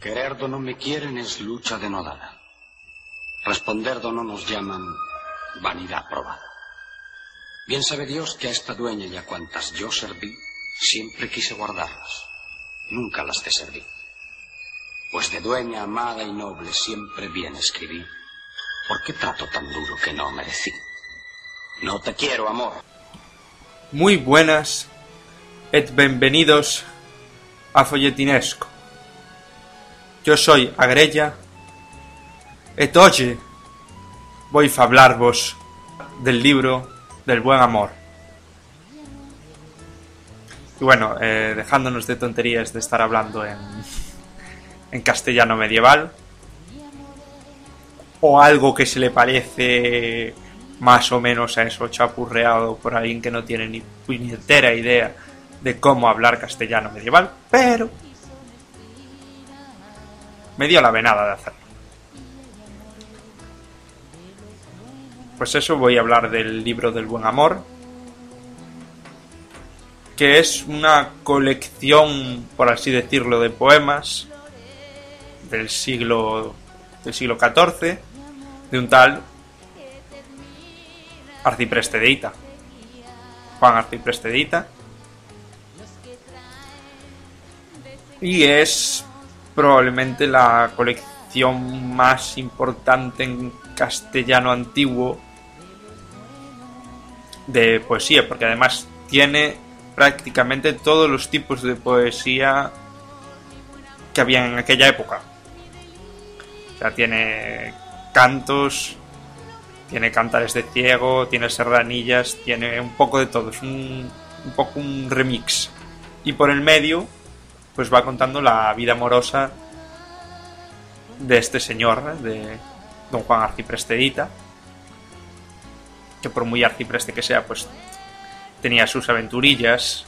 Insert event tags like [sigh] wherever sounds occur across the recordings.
Querer do no me quieren es lucha denodada. Responder do no nos llaman vanidad probada. Bien sabe Dios que a esta dueña y a cuantas yo serví, siempre quise guardarlas. Nunca las te serví. Pues de dueña amada y noble siempre bien escribí. ¿Por qué trato tan duro que no merecí? No te quiero, amor. Muy buenas et bienvenidos a Folletinesco. Yo soy Agrella et hoy voy a hablarvos del libro del buen amor. Y bueno, eh, dejándonos de tonterías de estar hablando en, en castellano medieval, o algo que se le parece más o menos a eso chapurreado por alguien que no tiene ni puñetera idea de cómo hablar castellano medieval, pero me dio la venada de hacerlo. Pues eso voy a hablar del libro del buen amor, que es una colección, por así decirlo, de poemas del siglo del siglo XIV de un tal Arcipreste de Ita. Juan Arcipreste de Ita. Y es probablemente la colección más importante en castellano antiguo de poesía, porque además tiene prácticamente todos los tipos de poesía que había en aquella época. O sea, tiene cantos, tiene cantares de ciego, tiene serranillas, tiene un poco de todo, es un, un poco un remix. Y por el medio, pues va contando la vida amorosa de este señor, de don Juan Arciprestedita, que por muy arcipreste que sea, pues tenía sus aventurillas.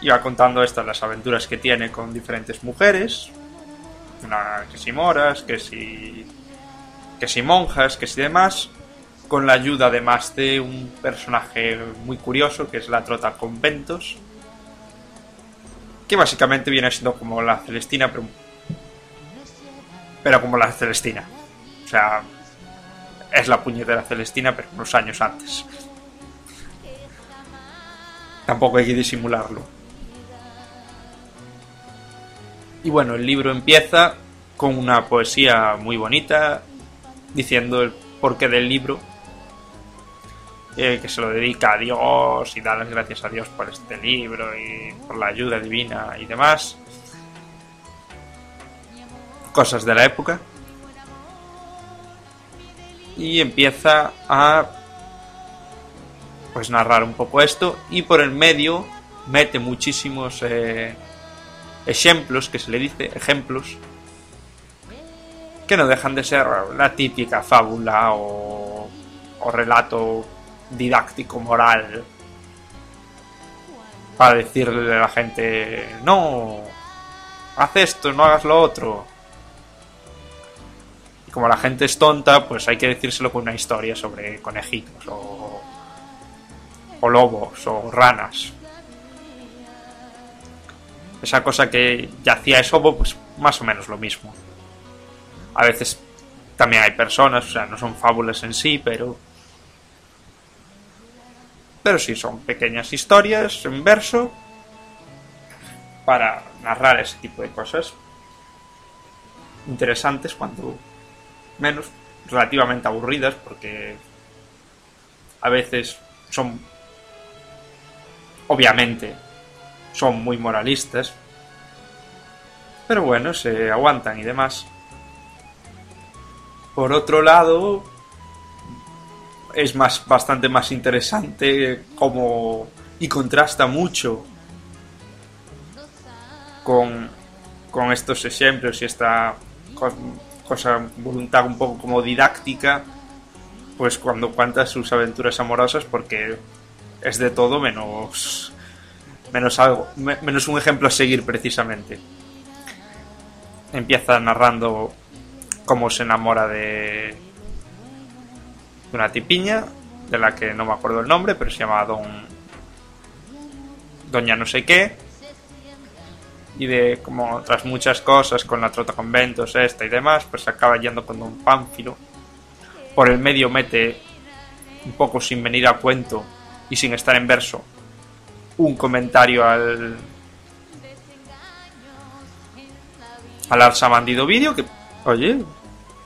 Iba contando estas las aventuras que tiene con diferentes mujeres, una, que si moras, que si que si monjas, que si demás, con la ayuda además de un personaje muy curioso que es la Trota Conventos, que básicamente viene siendo como la Celestina, pero, pero como la Celestina. O sea, es la puñetera Celestina, pero unos años antes. Tampoco hay que disimularlo. Y bueno, el libro empieza con una poesía muy bonita, diciendo el porqué del libro, que se lo dedica a Dios y da las gracias a Dios por este libro y por la ayuda divina y demás. Cosas de la época. Y empieza a pues narrar un poco esto y por el medio mete muchísimos eh, ejemplos, que se le dice ejemplos, que no dejan de ser la típica fábula o, o relato didáctico moral para decirle a la gente no haz esto no hagas lo otro y como la gente es tonta pues hay que decírselo con una historia sobre conejitos o, o lobos o ranas esa cosa que ya hacía Esobo pues más o menos lo mismo a veces también hay personas, o sea, no son fábulas en sí, pero. Pero sí son pequeñas historias en verso para narrar ese tipo de cosas interesantes cuando menos relativamente aburridas porque a veces son obviamente son muy moralistas pero bueno se aguantan y demás. Por otro lado, es más, bastante más interesante como y contrasta mucho con, con estos ejemplos y esta cosa, voluntad un poco como didáctica, pues cuando cuenta sus aventuras amorosas, porque es de todo menos menos algo, menos un ejemplo a seguir precisamente. Empieza narrando cómo se enamora de, una tipiña, de la que no me acuerdo el nombre, pero se llama Don. Doña no sé qué. y de como otras muchas cosas con la trota conventos esta y demás, pues acaba yendo con un Pánfilo. Por el medio mete un poco sin venir a cuento y sin estar en verso un comentario al al Arsa Bandido vídeo que, oye,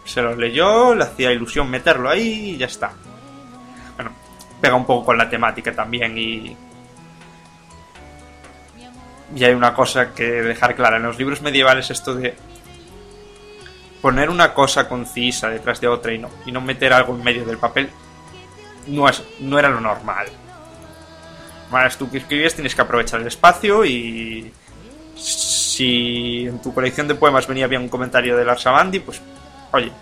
se lo leyó, le hacía ilusión meterlo ahí y ya está. Bueno, pega un poco con la temática también y y hay una cosa que dejar clara. En los libros medievales esto de poner una cosa concisa detrás de otra y no, y no meter algo en medio del papel no, es, no era lo normal. Más tú que escribías tienes que aprovechar el espacio y si en tu colección de poemas venía bien un comentario de Larsabandi, pues oye,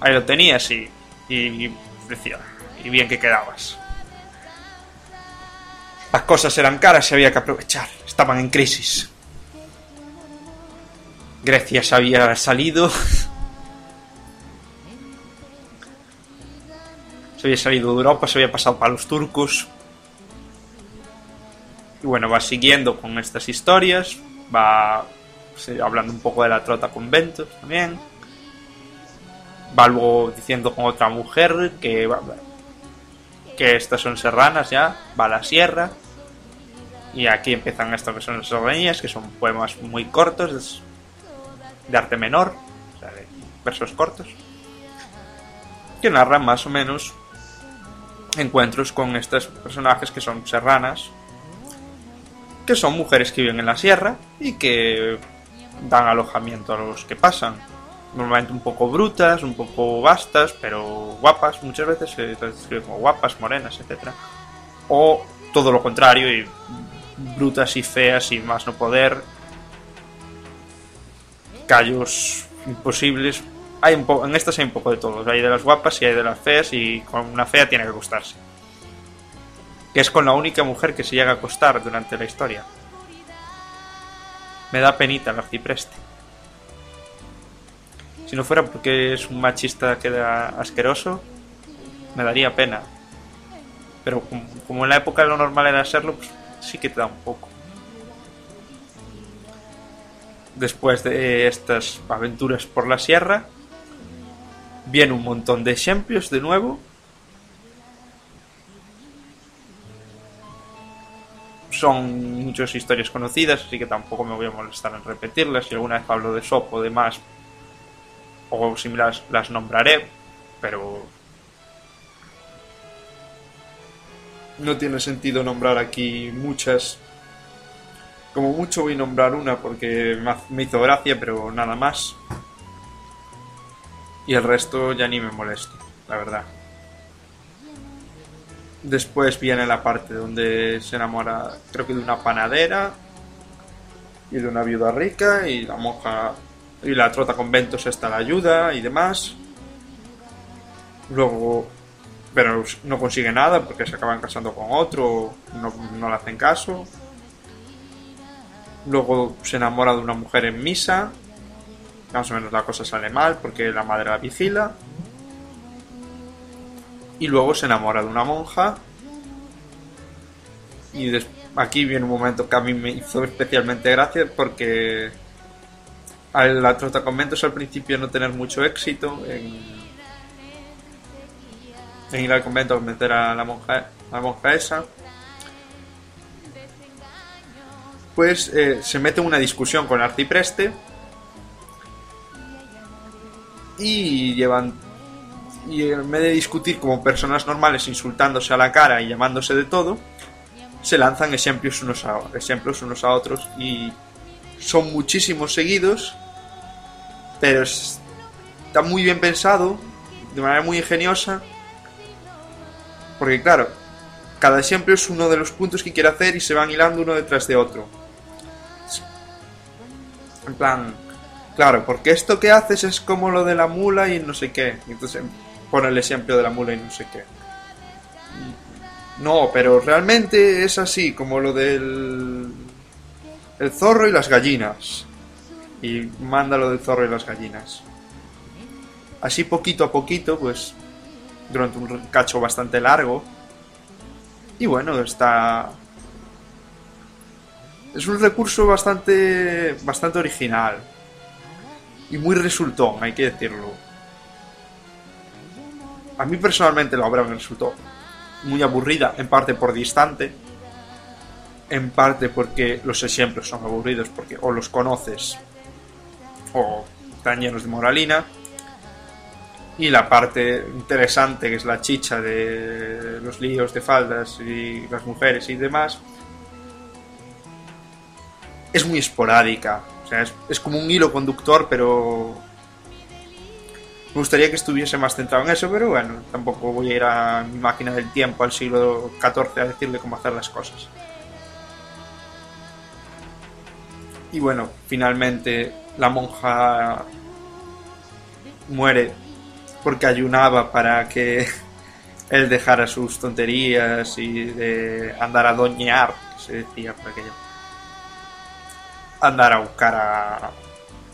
ahí lo tenías y, y decía, y bien que quedabas. Las cosas eran caras y había que aprovechar. Estaban en crisis. Grecia se había salido. Se había salido de Europa, se había pasado para los turcos. Y bueno, va siguiendo con estas historias. Va hablando un poco de la trota conventos también. Va luego diciendo con otra mujer que que estas son serranas ya, va a la sierra. Y aquí empiezan estas que son serranías, que son poemas muy cortos, de arte menor, o sea, de versos cortos, que narran más o menos encuentros con estos personajes que son serranas, que son mujeres que viven en la sierra y que dan alojamiento a los que pasan normalmente un poco brutas, un poco vastas, pero guapas, muchas veces se describe como guapas, morenas, etc. O todo lo contrario, y brutas y feas y más no poder, callos imposibles. Hay un en estas hay un poco de todo, hay de las guapas y hay de las feas y con una fea tiene que acostarse. Que es con la única mujer que se llega a acostar durante la historia. Me da penita el arcipreste. Si no fuera porque es un machista que da asqueroso, me daría pena. Pero como en la época lo normal era serlo, pues sí que te da un poco. Después de estas aventuras por la sierra, viene un montón de ejemplos de nuevo. Son muchas historias conocidas, así que tampoco me voy a molestar en repetirlas. Si alguna vez hablo de Sopo o demás, o similares las nombraré, pero no tiene sentido nombrar aquí muchas. Como mucho voy a nombrar una porque me hizo gracia, pero nada más. Y el resto ya ni me molesto, la verdad. Después viene la parte donde se enamora, creo que de una panadera y de una viuda rica y la monja y la trota conventos está la ayuda y demás. Luego, pero no consigue nada porque se acaban casando con otro, no, no le hacen caso. Luego se enamora de una mujer en misa. Más o menos la cosa sale mal porque la madre la vigila. Y luego se enamora de una monja. Y aquí viene un momento que a mí me hizo especialmente gracia porque la trota conventos al principio no tener mucho éxito en, en ir al convento a convencer a la monja, a la monja esa, pues eh, se mete en una discusión con el arcipreste y llevan y en vez de discutir como personas normales insultándose a la cara y llamándose de todo se lanzan ejemplos unos a, ejemplos unos a otros y son muchísimos seguidos, pero está muy bien pensado, de manera muy ingeniosa, porque claro, cada ejemplo es uno de los puntos que quiere hacer y se van hilando uno detrás de otro. En plan, claro, porque esto que haces es como lo de la mula y no sé qué. Entonces pone el ejemplo de la mula y no sé qué. No, pero realmente es así, como lo del el zorro y las gallinas. Y manda lo del zorro y las gallinas. Así poquito a poquito, pues durante un cacho bastante largo. Y bueno, está... es un recurso bastante, bastante original y muy resultón, hay que decirlo. A mí personalmente la obra me resultó muy aburrida, en parte por distante, en parte porque los ejemplos son aburridos porque o los conoces o están llenos de moralina. Y la parte interesante, que es la chicha de los líos de faldas y las mujeres y demás, es muy esporádica. O sea, es, es como un hilo conductor, pero me gustaría que estuviese más centrado en eso, pero bueno, tampoco voy a ir a mi máquina del tiempo al siglo XIV a decirle cómo hacer las cosas. Y bueno, finalmente la monja muere porque ayunaba para que [laughs] él dejara sus tonterías y de andar a doñear, que se decía por aquello. Andar a buscar a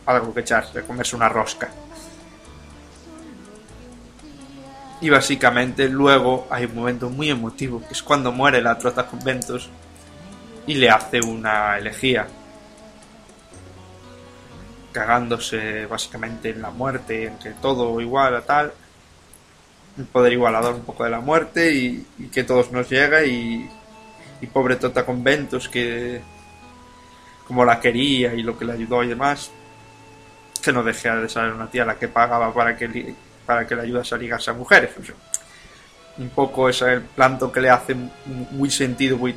algo que echarse, comerse una rosca. Y básicamente luego hay un momento muy emotivo, que es cuando muere la trota conventos y le hace una elegía. Cagándose básicamente en la muerte, en que todo igual a tal, el poder igualador un poco de la muerte y, que todos nos llega y, y pobre Tota Conventos que como la quería y lo que le ayudó y demás, que no deje de ser una tía la que pagaba para que, para que le ayudase a ligarse a mujeres. un poco ese el planto que le hace muy sentido muy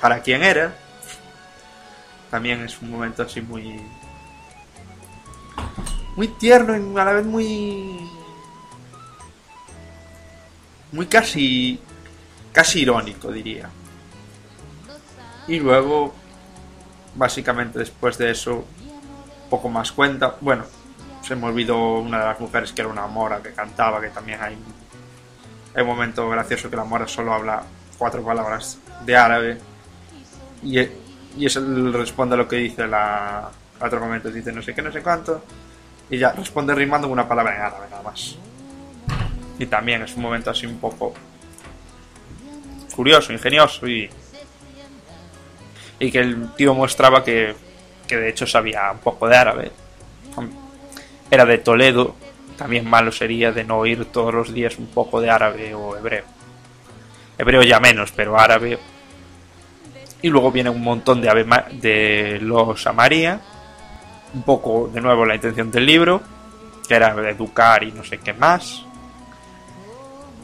para quien era. También es un momento así muy muy tierno y a la vez muy muy casi casi irónico diría y luego básicamente después de eso poco más cuenta bueno se me olvidó una de las mujeres que era una mora que cantaba que también hay un momento gracioso que la mora solo habla cuatro palabras de árabe y, y eso responde a lo que dice la otro momento dice no sé qué no sé cuánto y ya responde rimando una palabra en árabe nada más. Y también es un momento así un poco curioso, ingenioso y, y que el tío mostraba que, que de hecho sabía un poco de árabe. Era de Toledo, también malo sería de no oír todos los días un poco de árabe o hebreo. Hebreo ya menos, pero árabe. Y luego viene un montón de, de los a María un poco de nuevo la intención del libro, que era educar y no sé qué más.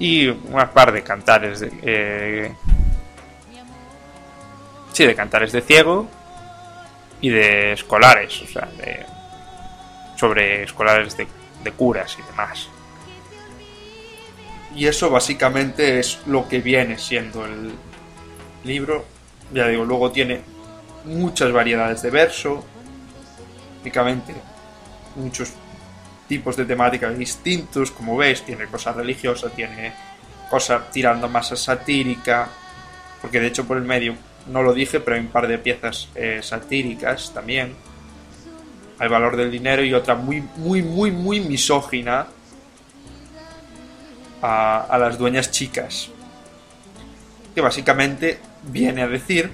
Y una par de cantares de... Eh, sí, de cantares de ciego y de escolares, o sea, de, sobre escolares de, de curas y demás. Y eso básicamente es lo que viene siendo el libro. Ya digo, luego tiene muchas variedades de verso, prácticamente muchos tipos de temática distintos, como veis, tiene cosas religiosas, tiene cosas tirando más a satírica, porque de hecho por el medio no lo dije, pero hay un par de piezas eh, satíricas también. Al valor del dinero y otra muy, muy, muy, muy misógina a, las dueñas chicas. Que básicamente viene a decir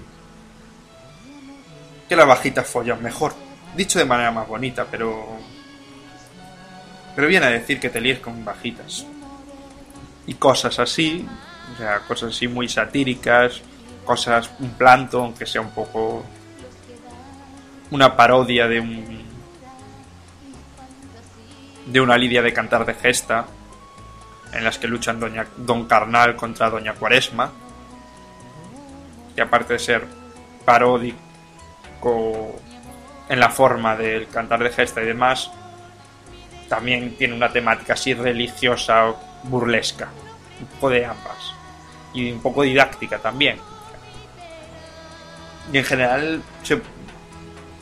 que la bajita folla mejor dicho de manera más bonita, pero. Pero viene a decir que te líes con bajitas. Y cosas así, o sea, cosas así muy satíricas, cosas, un planto, aunque sea un poco. Una parodia de un. De una lidia de cantar de gesta, en las que luchan Doña, Don Carnal contra Doña Cuaresma, que aparte de ser paródico en la forma del cantar de gesta y demás, también tiene una temática así religiosa, burlesca, un poco de ambas, y un poco didáctica también. Y en general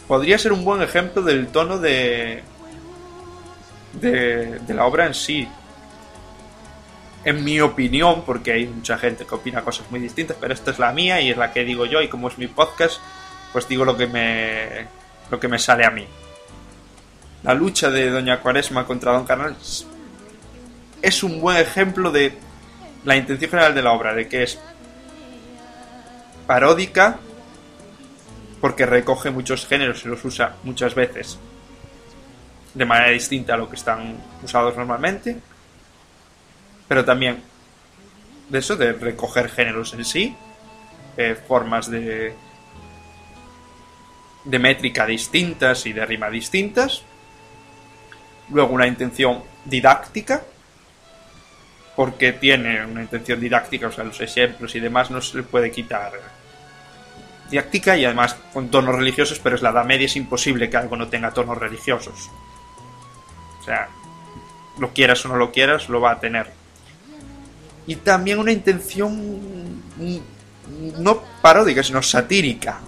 podría ser un buen ejemplo del tono de, de, la obra en sí. En mi opinión, porque hay mucha gente que opina cosas muy distintas, pero esta es la mía y es la que digo yo, y como es mi podcast, pues digo lo que me, lo que me sale a mí. La lucha de Doña Cuaresma contra Don Carnal es un buen ejemplo de la intención general de la obra, de que es paródica, porque recoge muchos géneros y los usa muchas veces de manera distinta a lo que están usados normalmente, pero también de eso, de recoger géneros en sí, eh, formas de, de métrica distintas y de rima distintas, luego una intención didáctica, porque tiene una intención didáctica, o sea, los ejemplos y demás no se le puede quitar didáctica y además con tonos religiosos, pero es la Edad Media, es imposible que algo no tenga tonos religiosos. O sea, lo quieras o no lo quieras, lo va a tener. Y también una intención no paródica, sino satírica.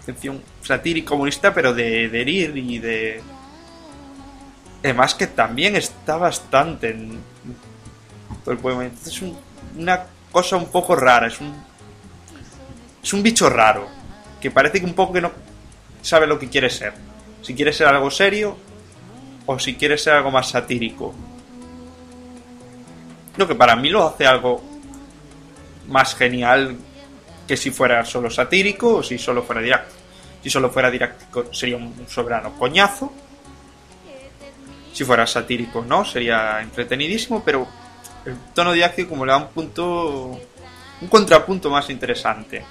Intención satírica comunista, pero de, herir y de... Además que también está bastante en todo el poema. Es una cosa un poco rara, es un... Es un bicho raro, que parece que un poco que no sabe lo que quiere ser. Si quiere ser algo serio o si quiere ser algo más satírico. Lo que para mí lo hace algo más genial que si fuera solo satírico o si solo fuera didáctico. Si solo fuera didáctico sería un soberano coñazo. Si fuera satírico no, sería entretenidísimo, pero el tono didáctico como le da un punto un contrapunto más interesante.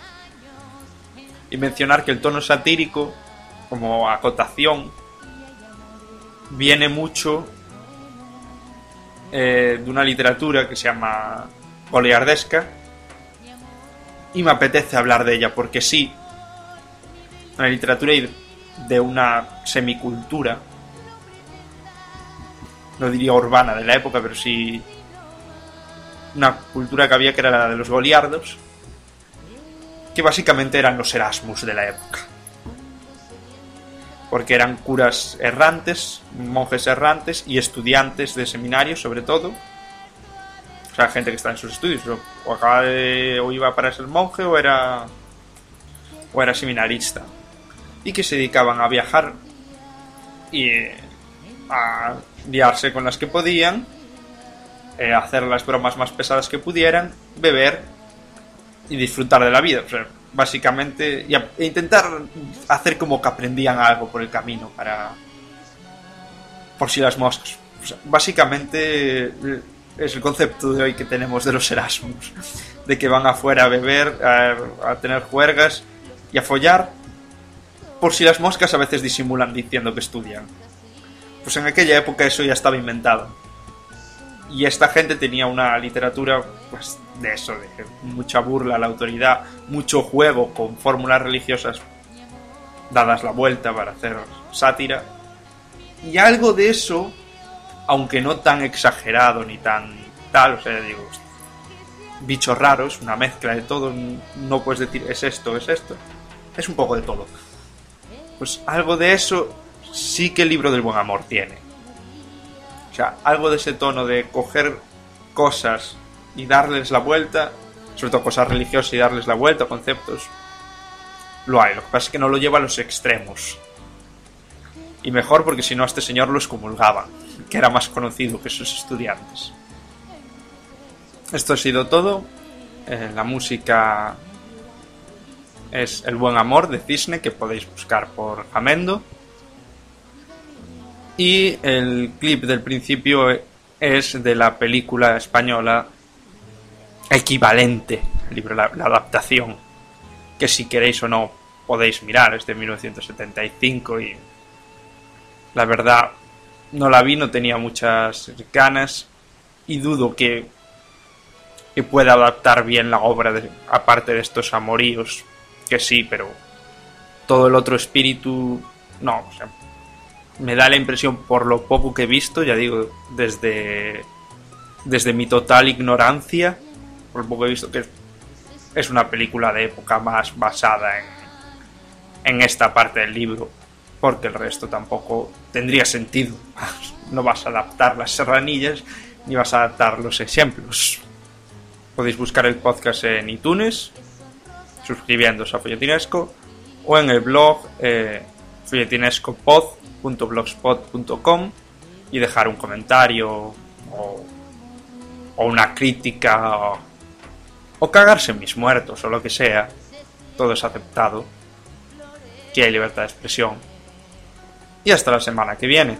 Y mencionar que el tono satírico como acotación viene mucho eh, de una literatura que se llama goliardesca y me apetece hablar de ella porque sí, una literatura de una semicultura, no diría urbana de la época, pero sí una cultura que había que era la de los goliardos, que básicamente eran los Erasmus de la época porque eran curas errantes, monjes errantes y estudiantes de seminarios sobre todo. O sea, gente que está en sus estudios, o acaba de, o iba para ser monje o era o era seminarista y que se dedicaban a viajar y a liarse con las que podían, eh, hacer las bromas más pesadas que pudieran, beber y disfrutar de la vida. O sea, básicamente, y e intentar hacer como que aprendían algo por el camino para... por si las moscas. básicamente es el concepto de hoy que tenemos de los Erasmus, de que van afuera a beber, a, a tener juergas y a follar, por si las moscas a veces disimulan diciendo que estudian. Pues en aquella época eso ya estaba inventado. Y esta gente tenía una literatura pues, de eso, de mucha burla a la autoridad, mucho juego con fórmulas religiosas dadas la vuelta para hacer sátira. Y algo de eso, aunque no tan exagerado ni tan tal, o sea, digo, bichos raros, una mezcla de todo, no puedes decir es esto, es esto, es un poco de todo. Pues algo de eso sí que el libro del buen amor tiene. Sea, algo de ese tono de coger cosas y darles la vuelta, sobre todo cosas religiosas y darles la vuelta, conceptos, lo hay. Lo que pasa es que no lo lleva a los extremos. Y mejor porque si no este señor lo excomulgaban, que era más conocido que sus estudiantes. Esto ha sido todo. Eh, la música es El buen amor de Cisne, que podéis buscar por Amendo. Y el clip del principio es de la película española equivalente la, adaptación, que si queréis o no podéis mirar, es de 1975 y la verdad no la vi, no tenía muchas ganas y dudo que, que pueda adaptar bien la obra, de, aparte de estos amoríos, que sí, pero todo el otro espíritu, no, sea, me da la impresión por lo poco que he visto, ya digo, desde, desde mi total ignorancia, por poco he visto que es una película de época más basada en, en esta parte del libro, porque el resto tampoco tendría sentido. [laughs] No vas a adaptar las serranillas ni vas a adaptar los ejemplos. Podéis buscar el podcast en iTunes, suscribiéndose a Folletinesco, o en el blog eh, folletinescopod.blogspot.com y dejar un comentario o, o una crítica o cagarse en mis muertos o lo que sea, todo es aceptado. aquí hay libertad de expresión. Y hasta la semana que viene.